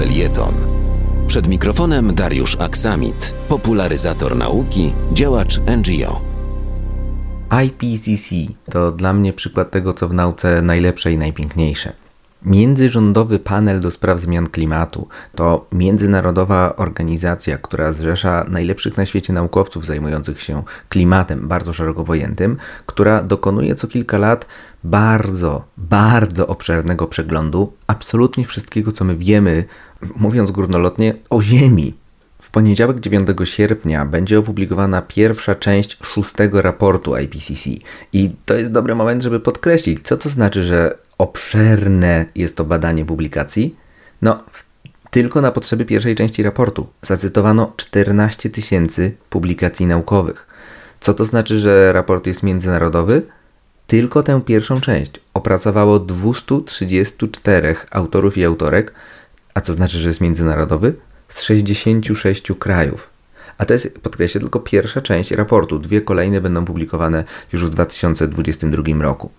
felieton. Przed mikrofonem Dariusz Aksamit, popularyzator nauki, działacz NGO. IPCC to dla mnie przykład tego, co w nauce najlepsze i najpiękniejsze. Międzyrządowy Panel do Spraw Zmian Klimatu to międzynarodowa organizacja, która zrzesza najlepszych na świecie naukowców zajmujących się klimatem, bardzo szeroko pojętym, która dokonuje co kilka lat bardzo, bardzo obszernego przeglądu absolutnie wszystkiego, co my wiemy, mówiąc górnolotnie, o Ziemi. W poniedziałek 9 sierpnia będzie opublikowana pierwsza część szóstego raportu IPCC. I to jest dobry moment, żeby podkreślić, co to znaczy, że obszerne jest to badanie publikacji? No, tylko na potrzeby pierwszej części raportu zacytowano 14 tysięcy publikacji naukowych. Co to znaczy, że raport jest międzynarodowy? Tylko tę pierwszą część opracowało 234 autorów i autorek, a co znaczy, że jest międzynarodowy? Z 66 krajów. A to jest, podkreślę, tylko pierwsza część raportu. Dwie kolejne będą publikowane już w 2022 roku.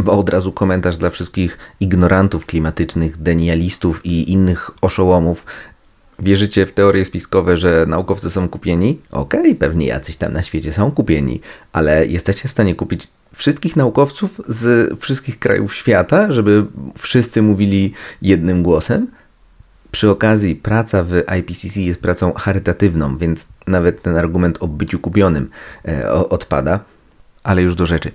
Bo od razu komentarz dla wszystkich ignorantów klimatycznych, denialistów i innych oszołomów. Wierzycie w teorie spiskowe, że naukowcy są kupieni? Okej, okay, pewnie jacyś tam na świecie są kupieni, ale jesteście w stanie kupić wszystkich naukowców z wszystkich krajów świata, żeby wszyscy mówili jednym głosem? Przy okazji, praca w IPCC jest pracą charytatywną, więc nawet ten argument o byciu kupionym e, odpada. Ale już do rzeczy.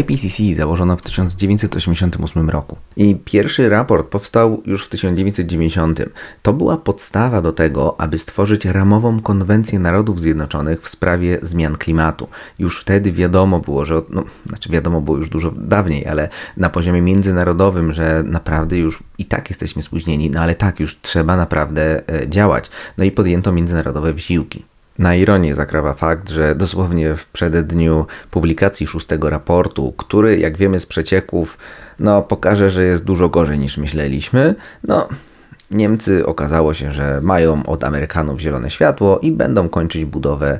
IPCC założono w 1988 roku i pierwszy raport powstał już w 1990. To była podstawa do tego, aby stworzyć ramową konwencję Narodów Zjednoczonych w sprawie zmian klimatu. Już wtedy wiadomo było, że, no, znaczy wiadomo było już dużo dawniej, ale na poziomie międzynarodowym, że naprawdę już i tak jesteśmy spóźnieni, no ale tak, już trzeba naprawdę e, działać. No i podjęto międzynarodowe wysiłki. Na ironię zakrawa fakt, że dosłownie w przededniu publikacji szóstego raportu, który, jak wiemy z przecieków, no, pokaże, że jest dużo gorzej niż myśleliśmy, no, Niemcy okazało się, że mają od Amerykanów zielone światło i będą kończyć budowę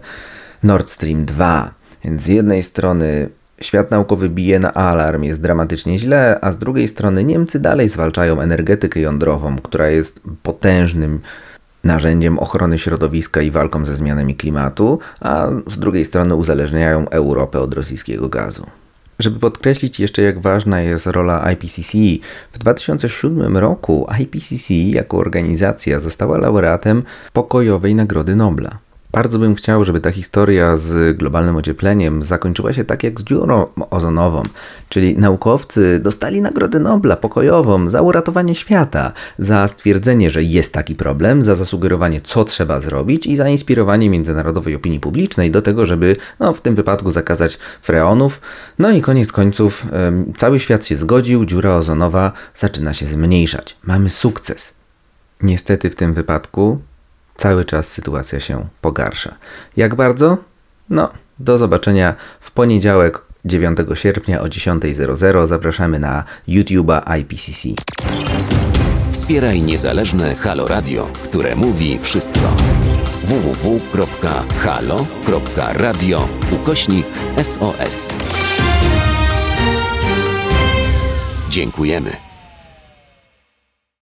Nord Stream 2. Więc z jednej strony świat naukowy bije na alarm, jest dramatycznie źle, a z drugiej strony Niemcy dalej zwalczają energetykę jądrową, która jest potężnym narzędziem ochrony środowiska i walką ze zmianami klimatu, a z drugiej strony uzależniają Europę od rosyjskiego gazu. Żeby podkreślić jeszcze, jak ważna jest rola IPCC, w 2007 roku IPCC jako organizacja została laureatem pokojowej Nagrody Nobla. Bardzo bym chciał, żeby ta historia z globalnym ociepleniem zakończyła się tak jak z dziurą ozonową, czyli naukowcy dostali Nagrodę Nobla pokojową za uratowanie świata, za stwierdzenie, że jest taki problem, za zasugerowanie, co trzeba zrobić i za inspirowanie międzynarodowej opinii publicznej do tego, żeby no, w tym wypadku zakazać freonów. No i koniec końców cały świat się zgodził, dziura ozonowa zaczyna się zmniejszać. Mamy sukces. Niestety w tym wypadku cały czas sytuacja się pogarsza. Jak bardzo? No, do zobaczenia w poniedziałek 9 sierpnia o 10.00. Zapraszamy na YouTube'a IPCC. Wspieraj niezależne Halo Radio, które mówi wszystko. www.halo.radio ukośnik SOS. Dziękujemy.